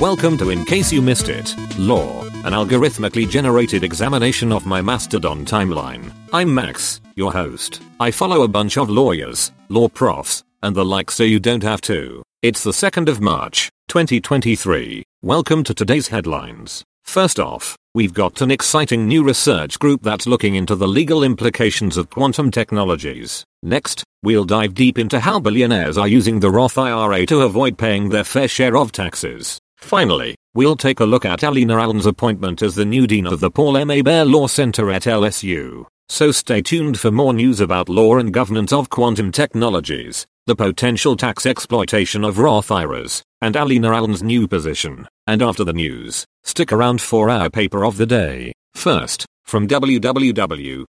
Welcome to In Case You Missed It, Law, an algorithmically generated examination of my Mastodon timeline. I'm Max, your host. I follow a bunch of lawyers, law profs, and the like so you don't have to. It's the 2nd of March, 2023. Welcome to today's headlines. First off, we've got an exciting new research group that's looking into the legal implications of quantum technologies. Next, we'll dive deep into how billionaires are using the Roth IRA to avoid paying their fair share of taxes. Finally, we'll take a look at Alena Allen's appointment as the new dean of the Paul M. Hebert Law Center at LSU. So stay tuned for more news about law and governance of quantum technologies, the potential tax exploitation of Roth IRAs, and Alena Allen's new position. And after the news, stick around for our paper of the day. First, from www.ivir.nl,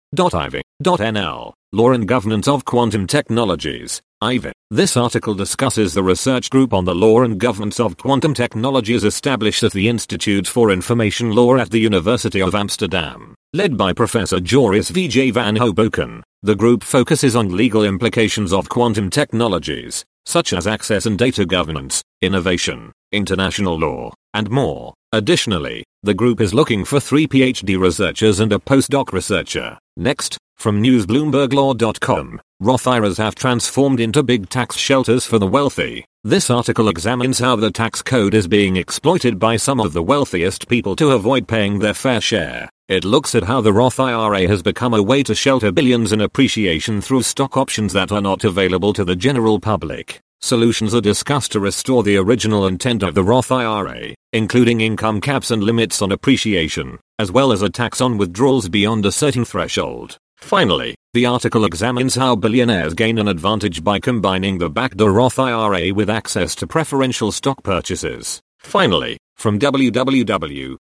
Law and Governance of Quantum Technologies, IViR. This article discusses the research group on the law and governance of quantum technologies established at the Institute for Information Law at the University of Amsterdam. Led by Professor Joris V.J. van Hoboken, the group focuses on legal implications of quantum technologies, such as access and data governance, innovation, international law, and more. Additionally, the group is looking for three PhD researchers and a postdoc researcher. Next, from newsbloomberglaw.com, Roth IRAs have transformed into big tax shelters for the wealthy. This article examines how the tax code is being exploited by some of the wealthiest people to avoid paying their fair share. It looks at how the Roth IRA has become a way to shelter billions in appreciation through stock options that are not available to the general public. Solutions are discussed to restore the original intent of the Roth IRA, including income caps and limits on appreciation, as well as a tax on withdrawals beyond a certain threshold. Finally, the article examines how billionaires gain an advantage by combining the backdoor Roth IRA with access to preferential stock purchases. Finally, from www.lsu.edu,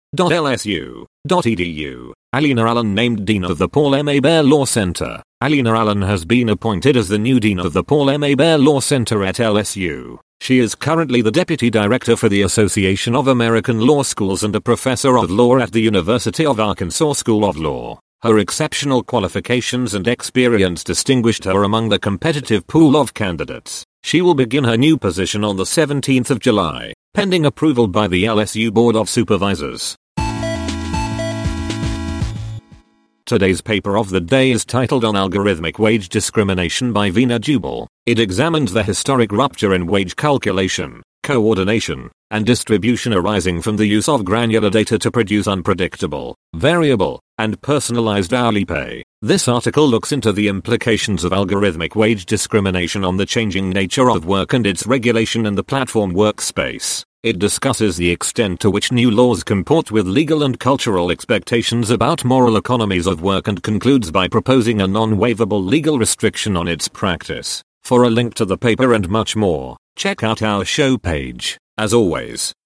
Alena Allen named Dean of the Paul M. Hebert Law Center. Alena Allen has been appointed as the new Dean of the Paul M. Hebert Law Center at LSU. She is currently the Deputy Director for the Association of American Law Schools and a Professor of Law at the University of Arkansas School of Law. Her exceptional qualifications and experience distinguished her among the competitive pool of candidates. She will begin her new position on the 17th of July, pending approval by the LSU Board of Supervisors. Today's paper of the day is titled On Algorithmic Wage Discrimination by Veena Dubal. It examines the historic rupture in wage calculation, coordination, and distribution arising from the use of granular data to produce unpredictable, variable, and personalized hourly pay. This article looks into the implications of algorithmic wage discrimination on the changing nature of work and its regulation in the platform workspace. It discusses the extent to which new laws comport with legal and cultural expectations about moral economies of work and concludes by proposing a non-waivable legal restriction on its practice. For a link to the paper and much more, check out our show page. As always,